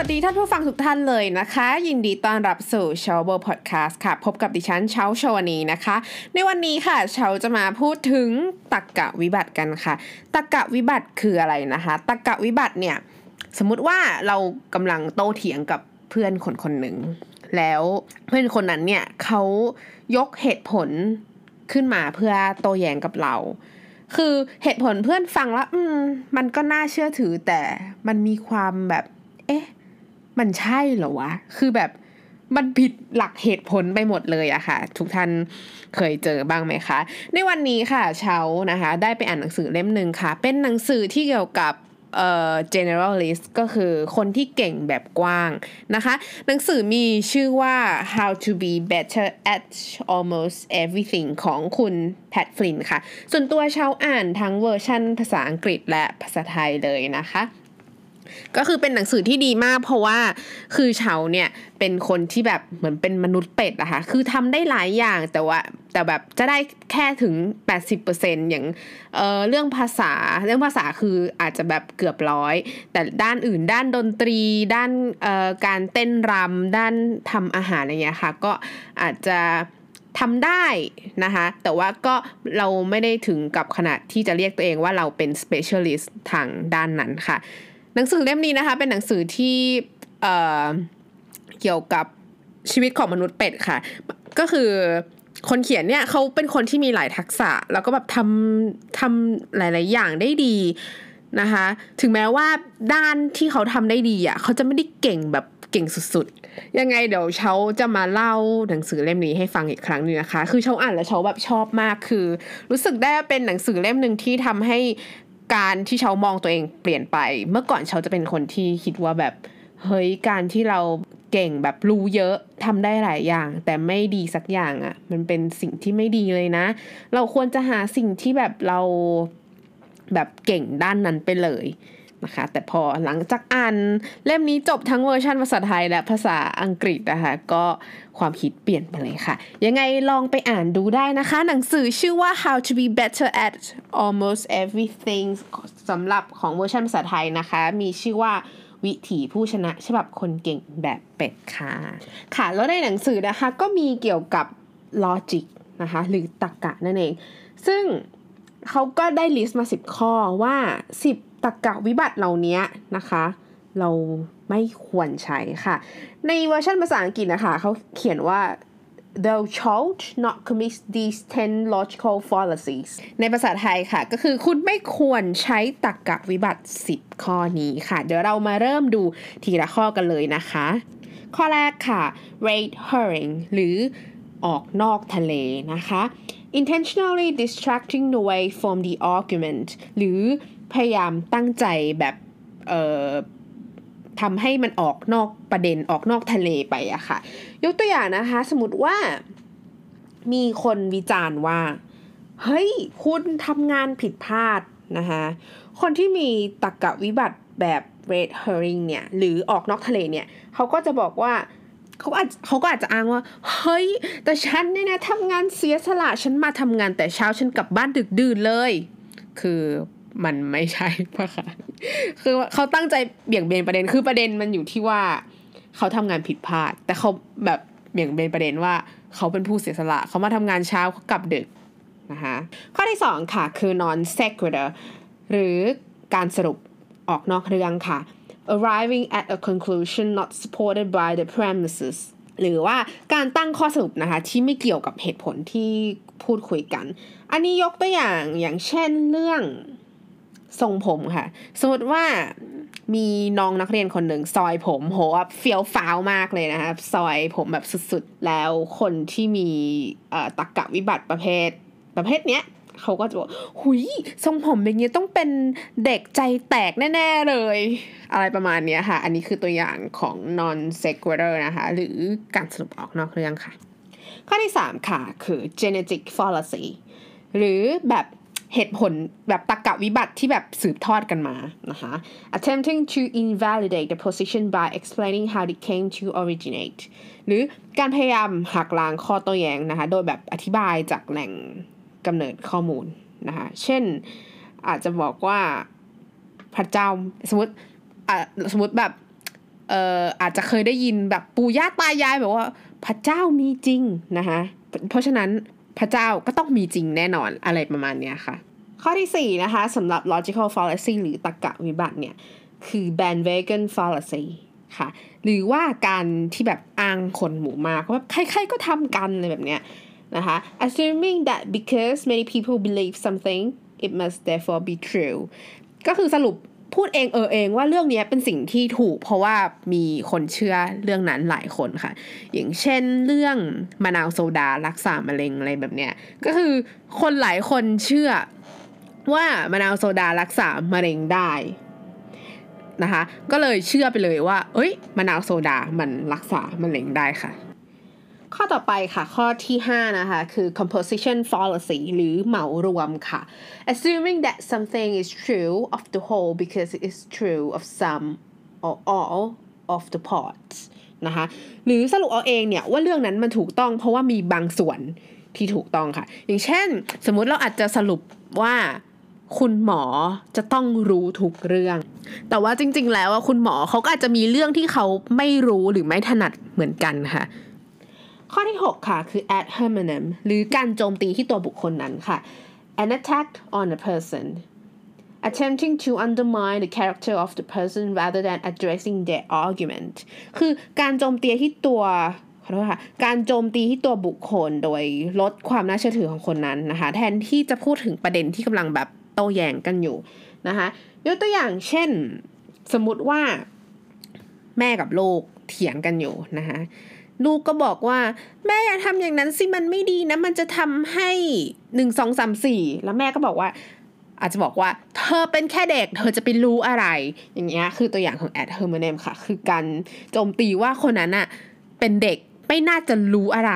วัสดีท่านผู้ฟังทุกท่านเลยนะคะ ยินดีต้อนรับสู่ s h o w b o Podcast ค่ะ พบกับดิฉันเช้าชวนีนะคะ ในวันนี้ค่ะเช้าจะมาพูดถึงตักกะวิบัติกันค่ะตักกะวิบัติคืออะไรนะคะตักกะวิบัติเนี่ยสมมุติว่าเรากำลังโต้เถียงกับเพื่อนคนคนหนึ่งแล้วเพื่อนคนนั้นเนี่ยเขายกเหตุผลขึ้นมาเพื่อโต้แย้งกับเรา คือเหตุผลเพื่อนฟังแล้ว อืม มันก็น่าเชื่อถือแต่มันมีความแบบ เอ๊ะ มันใช่เหรอวะ คือแบบมันผิดหลักเหตุผลไปหมดเลยอะค่ะ ทุกท่านเคยเจอบ้างไหมคะ ในวันนี้ค่ะเช้านะคะ ได้ไปอ่านหนังสือเล่มหนึ่งค่ะ เป็นหนังสือที่เกี่ยวกับเอ่อ generalist ก็คือคนที่เก่งแบบกว้างนะคะ หนังสือมีชื่อว่า how to be better at almost everything ของคุณแพทฟลินค่ะ ส่วนตัวเช้าอ่านทั้งเวอร์ชันภาษาอังกฤษและภาษาไทยเลยนะคะ ก็คือเป็นหนังสือที่ดีมาก เพราะว่าคือเฉาเนี่ยเป็นคนที่แบบเหมือนเป็นมนุษย์เป็ดอะค่ะคือทำได้หลายอย่างแต่ว่าแต่แบบจะได้แค่ถึง 80%อย่างเออเรื่องภาษาเรื่องภาษาคืออาจจะแบบเกือบร้อย แต่ด้านอื่น ด้านดนตรี ด้านเอ่อการเต้นรำด้านทำอาหารอะไรเงี้ยค่ะ ก็อาจจะทำได้นะคะ แต่ว่าก็เราไม่ได้ถึงกับขนาดที่จะเรียกตัวเองว่าเราเป็น specialist ทางด้านนั้นค่ะ หนังสือเล่มนี้นะคะ เป็นหนังสือที่เอ่อเกี่ยวกับชีวิตของมนุษย์เป็ดค่ะ ก็คือคนเขียนเนี่ยเขาเป็นคนที่มีหลายทักษะ แล้วก็แบบทำทำหลาย ๆ อย่างได้ดีนะคะ ถึงแม้ว่าด้านที่เขาทำได้ดีอะเขาจะไม่ได้เก่งแบบเก่งสุดๆ ยังไงเดี๋ยวเชาจะมาเล่าหนังสือเล่มนี้ให้ฟังอีกครั้งหนึงนะคะ คือเชาอ่านแล้วเชาแบบชอบมากคือ รู้สึกได้ว่าเป็นหนังสือเล่มหนึ่งที่ทำให้ การที่เชามองตัวเองเปลี่ยนไป เมื่อก่อนเชาจะเป็นคนที่คิดว่าแบบเฮ้ยการที่เราเก่งแบบรู้เยอะทำได้หลายอย่าง แต่ไม่ดีสักอย่างอะ่ะ มันเป็นสิ่งที่ไม่ดีเลยนะ เราควรจะหาสิ่งที่แบบเราแบบเก่งด้านนั้นไปเลย นะคะ แต่พอหลังจากอ่านเล่มนี้จบทั้งเวอร์ชันภาษาไทยและภาษาอังกฤษนะคะ ก็ความคิดเปลี่ยนไปเลยค่ะ ยังไงลองไปอ่านดูได้นะคะ หนังสือชื่อว่า how to be better at almost everything สำหรับของเวอร์ชันภาษาไทยนะคะ มีชื่อว่าวิถีผู้ชนะฉบับคนเก่งแบบเป็ดค่ะ ค่ะ แล้วในหนังสือนะคะก็มีเกี่ยวกับ logic นะคะ หรือตรรกะนั่นเอง ซึ่ง เขาก็ได้ลิสต์มา 10 ข้อว่า 10ตรรกะวิบัติเหล่านี้นะคะ เราไม่ควรใช้ค่ะ ในเวอร์ชันภาษาอังกฤษนะคะเขาเขียนว่า thou shalt not commit these 10 logical fallacies ในภาษาไทยค่ะ ก็คือคุณไม่ควรใช้ตรรกะวิบัติ 10 ข้อนี้ค่ะ เดี๋ยวเรามาเริ่มดูทีละข้อกันเลยนะคะ ข้อแรกค่ะ red herring หรือออกนอกทะเลนะคะ intentionally distracting away from the argument หรือพยายามตั้งใจแบบเอ่อทำให้มันออกนอกประเด็นออกนอกทะเลไปอะค่ะ ยกตัวอย่างนะคะ สมมติว่ามีคนวิจารณ์ว่า เฮ้ย คุณทำงานผิดพลาดนะคะคนที่มีตรรกะวิบัติแบบ red herring เนี่ย หรือออกนอกทะเลเนี่ย เขาก็จะบอกว่า เขาอาจเขาก็อาจจะอ้างว่า เฮ้ย แต่ฉันเนี่ยนะทำงานเสียสละฉันมาทำงานแต่เช้าฉันกลับบ้านดึกดื่นเลย คือมันไม่ใช่ปะคะคือเขาตั้งใจเบี่ยงเบนประเด็นคือประเด็นมันอยู่ที่ว่าเขาทำงานผิดพลาด แต่เขาแบบเบี่ยงเบนประเด็นว่า เขาเป็นผู้เสียสละ เขามาทำงานเช้าเขากลับดึกนะคะข้อที่สองค่ะ คือ non sequitur หรือการสรุปออกนอกเรื่องค่ะ arriving at a conclusion not supported by the premises หรือว่าการตั้งข้อสรุปนะคะ ที่ไม่เกี่ยวกับเหตุผลที่พูดคุยกัน อันนี้ยกตัวอย่างอย่างเช่นเรื่องทรงผมค่ะ สมมติว่ามีน้องนักเรียนคนหนึ่งซอยผมโหเฟี้ยวฟ้าวมากเลยนะคะซอยผมแบบสุดๆ แล้วคนที่มีตรกกะวิบัติประเภทประเภทเนี้ย เขาก็จะบอกหุยทรงผมอย่างเงี้ยต้องเป็นเด็กใจแตกแน่ ๆเลย อะไรประมาณเนี้ยค่ะ อันนี้คือตัวอย่างของ non sequitur นะคะ หรือการสรุปออกนอกเรื่องค่ะ ข้อที่ 3 ค่ะ คือ genetic fallacy หรือแบบเหตุผลแบบตรรกะวิบัติที่แบบสืบทอดกันมานะคะ attempting to invalidate the position by explaining how it came to originate หรือการพยายามหักล้างข้อโต้แย้งนะคะ โดยแบบอธิบายจากแหล่ง กำเนิดข้อมูลนะคะเช่นอาจจะบอกว่าพระเจ้าสมมติสมมติแบบเอ่ออาจจะเคยได้ยินแบบปู่ย่าตายายแบบว่าพระเจ้ามีจริงนะคะเพราะฉะนั้นพระเจ้าก็ต้องมีจริงแน่นอนอะไรประมาณนี้ค่ะ ข้อที่4นะคะสำหรับ logical fallacy หรือตรรกะวิบัติเนี่ย คือ bandwagon fallacy ค่ะ หรือว่าการที่แบบอ้างคนหมู่มากว่าใครๆก็ทำกันอะไรแบบเนี้ย นะคะ assuming that because many people believe something it must therefore be true ก็คือสรุปพูดเองเออเองว่าเรื่องนี้เป็นสิ่งที่ถูก เพราะว่ามีคนเชื่อเรื่องนั้นหลายคนค่ะ อย่างเช่นเรื่องมะนาวโซดารักษามะเร็งอะไรแบบเนี้ยก็คือคนหลายคนเชื่อว่ามะนาวโซดารักษามะเร็งได้นะคะ ก็เลยเชื่อไปเลยว่า เอ้ยมะนาวโซดามันรักษามะเร็งได้ค่ะ ข้อต่อไปค่ะ ข้อที่ 5 นะคะ คือ composition fallacy หรือเหมารวมค่ะ assuming that something is true of the whole because it is true of some or all of the parts นะคะ หรือสรุปเอาเองเนี่ย ว่าเรื่องนั้นมันถูกต้องเพราะว่ามีบางส่วนที่ถูกต้องค่ะ อย่างเช่น สมมุติเราอาจจะสรุปว่าคุณหมอจะต้องรู้ทุกเรื่อง แต่ว่าจริง ๆ แล้วคุณหมอเขาก็อาจจะมีเรื่องที่เขาไม่รู้หรือไม่ถนัดเหมือนกันค่ะ ข้อที่ 6 ค่ะคือ ad hominem หรือการโจมตีที่ตัวบุคคลนั้นค่ะ an attack on a person attempting to undermine the character of the person rather than addressing their argument คือการโจมตีที่ตัวขอโทษค่ะการโจมตีที่ตัวบุคคลโดยลดความน่าเชื่อถือของคนนั้นนะคะ แทนที่จะพูดถึงประเด็นที่กำลังแบบโต้แย้งกันอยู่นะคะยกตัวอย่างเช่นสมมติว่าแม่กับลูกเถียงกันอยู่นะคะ ลูกก็บอกว่า แม่อย่าทำอย่างนั้นสิมันไม่ดีนะมันจะทำให้หนึ่งสองสามสี่แล้วแม่ก็บอกว่า อาจจะบอกว่า เธอเป็นแค่เด็ก เธอจะไปรู้อะไร อย่างเงี้ยคือตัวอย่างของแอดเฮอร์เมเนมค่ะ คือการโจมตีว่าคนนั้นอะเป็นเด็กไม่น่าจะรู้อะไร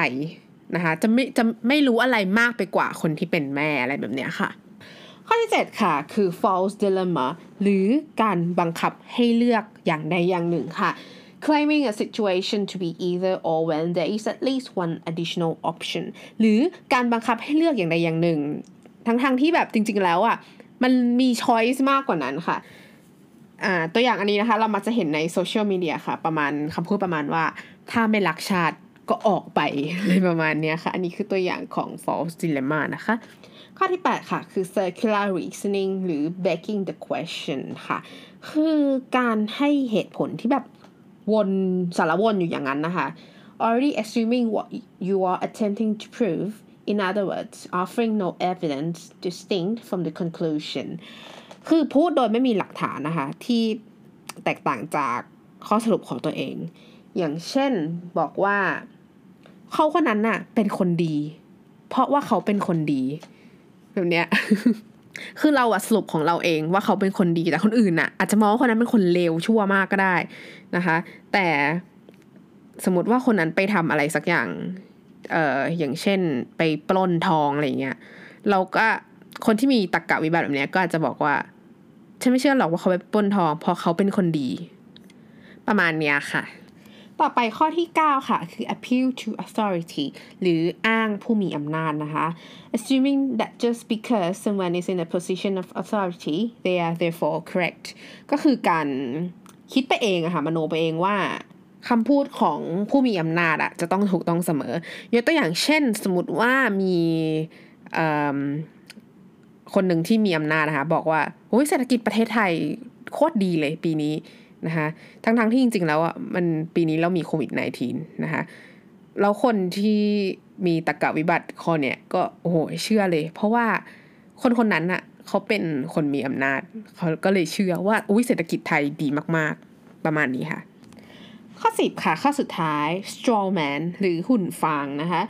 นะคะจะไม่จะไม่รู้อะไรมากไปกว่าคนที่เป็นแม่อะไรแบบเนี้ยค่ะ ข้อที่ 7 ค่ะ คือ false dilemma หรือการบังคับให้เลือกอย่างใดอย่างหนึ่งค่ะ claiming a situation to be either or when there is at least one additional option หรือการบังคับให้เลือกอย่างใดอย่างหนึ่ง ทั้งๆทที่แบบจริง ๆ แล้วอะมันมี choice มากกว่านั้นค่ะอ่าตัวอย่างอันนี้นะคะ เรามาจะเห็นในโซเชียลมีเดียค่ะ ประมาณคำพูดประมาณว่า ถ้าไม่รักชาติก็ออกไปเลยประมาณนี้ค่ะ อันนี้คือตัวอย่างของ false dilemma นะคะ ข้อที่ 8 ค่ะ คือ circular reasoning หรือ begging the question ค่ะ คือการให้เหตุผลที่แบบ วนสารวนอยู่อย่างนั้นนะคะ already assuming what you are attempting to prove in other words offering no evidence distinct from the conclusion คือพูดโดยไม่มีหลักฐานนะคะ ที่แตกต่างจากข้อสรุปของตัวเอง อย่างเช่นบอกว่าเขาคนนั้นน่ะเป็นคนดี เพราะว่าเขาเป็นคนดี แบบเนี้ย คือเราอะสรุปของเราเองว่าเขาเป็นคนดีแต่คนอื่นอะอาจจะมองว่าคนนั้นเป็นคนเลวชั่วมากก็ได้นะคะ แต่สมมติว่าคนนั้นไปทำอะไรสักอย่าง เอ่ออย่างเช่น ไปปล้นทองอะไรเงี้ยเราก็คนที่มีตรกกะวิบัติแบบนี้ก็อาจจะบอกว่า ฉันไม่เชื่อหรอกว่าเขาไปปล้นทองเพราะเขาเป็นคนดี ประมาณเนี้ยค่ะ ต่อไปข้อที่ 9 ค่ะ คือ appeal to authority หรืออ้างผู้มีอำนาจนะคะ assuming that just because someone is in a position of authority they are therefore correct ก็คือการคิดไปเองอะค่ะมโนไปเองว่าคำพูดของผู้มีอำนาจอะจะต้องถูกต้องเสมอ ยกตัวอย่างเช่นสมมติว่ามีคนหนึ่งที่มีอำนาจนะคะ บอกว่าโอ้ยเศรษฐกิจประเทศไทยโคตรดีเลยปีนี้ นะคะทั้งๆทที่จริง ๆ แล้วอะมันปีนี้เรามีโควิด -19 นะคะแล้วคนที่มีตะกะวิบัติคอเนี่ยก็โอ้โหเชื่อเลย เพราะว่าคนคนนั้นอะเขาเป็นคนมีอำนาจ เขาก็เลยเชื่อว่าอุ้ยเศรษฐกิจไทยดีมากๆ ประมาณนี้ค่ะ ข้อสิบค่ะ ข้อสุดท้าย straw man หรือหุ่นฟางนะคะ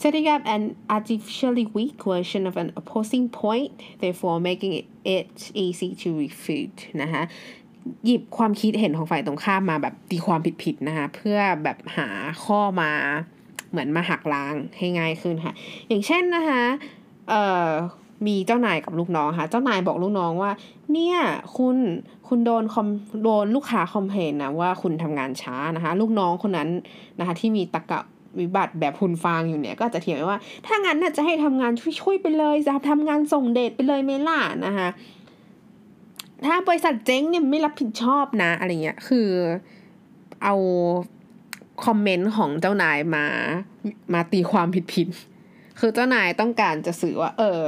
setting up an artificially weak version of an opposing point therefore making it easy to refute นะคะ หยิบความคิดเห็นของฝ่ายตรงข้ามมาแบบตีความผิดๆนะคะเพื่อแบบหาข้อมาเหมือนมาหักล้างให้ง่ายขึ้นค่ะ อย่างเช่นนะคะเอ่อมีเจ้านายกับลูกน้องค่ะ เจ้านายบอกลูกน้องว่า เนี่ยคุณคุณโดนคอมโดนลูกค้าคอมเพลนนะว่าคุณทำงานช้านะคะ ลูกน้องคนนั้นนะคะ ที่มีตะกะวิบัติแบบหุนฟางอยู่เนี่ย ก็จะเถียงว่า ถ้างั้นน่ะจะให้ทำงานช่วยๆไปเลยจะทำงานส่งเดทไปเลยเมล่านะคะ ถ้าบริษัทเจ๊งเนี่ยไม่รับผิดชอบนะอะไรเงี้ยคือเอาคอมเมนต์ของเจ้านายมามาตีความผิดๆคือเจ้านายต้องการจะสื่อว่า เออ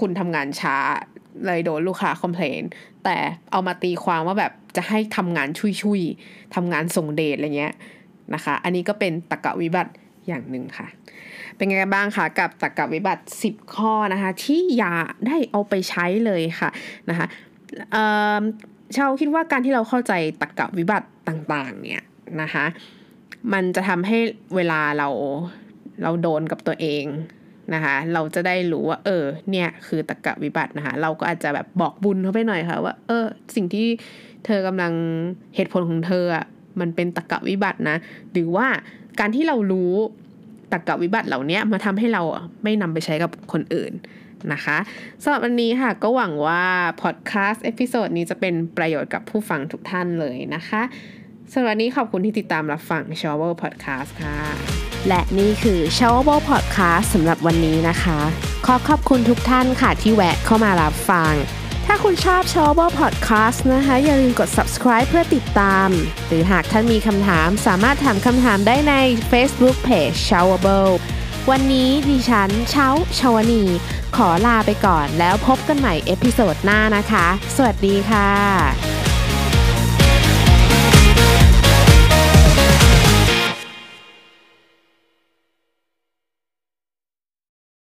คุณทำงานช้าเลยโดนลูกค้าคอมเพลนแต่เอามาตีความว่าแบบจะให้ทำงานชุยๆทำงานส่งเดทอะไรเงี้ยนะคะ อันนี้ก็เป็นตะกะวิบัติอย่างหนึ่งค่ะ เป็นไงบ้างคะกับตะกะวิบัติ 10 ข้อนะคะ ที่อย่าได้เอาไปใช้เลยค่ะนะคะ ชาวคิดว่าการที่เราเข้าใจตะกะวิบัติต่างๆ เนี่ยนะคะ มันจะทำให้เวลาเราเราโดนกับตัวเองนะคะ เราจะได้รู้ว่า เออ เนี่ยคือตะกะวิบัตินะคะ เราก็อาจจะแบบบอกบุญเขาไปหน่อยค่ะว่า เออ สิ่งที่เธอกำลังเหตุผลของเธออะมันเป็นตรรกะวิบัตินะ หรือว่าการที่เรารู้ตรรกะวิบัติเหล่านี้มาทำให้เราไม่นำไปใช้กับคนอื่น นะคะสำหรับวันนี้ค่ะก็หวังว่าพอดแคสต์ episode นี้จะเป็นประโยชน์กับผู้ฟังทุกท่านเลยนะคะสำหรับวันนี้ขอบคุณที่ติดตามรับฟัง s h o w e r Podcast ค่ะ และนี่คือ s h o w e r Podcast สำหรับวันนี้นะคะ ขอขอบคุณทุกท่านค่ะที่แวะเข้ามารับฟังถ้าคุณชอบ s h o w e r Podcast นะคะ อย่าลืมกด subscribe เพื่อติดตาม หรือหากท่านมีคำถามสามารถถามคำถามได้ใน Facebook Page s h o w e r วันนี้ดิฉันเช้าชาวนี ขอลาไปก่อนแล้วพบกันใหม่ episode หน้านะคะ สวัสดีค่ะ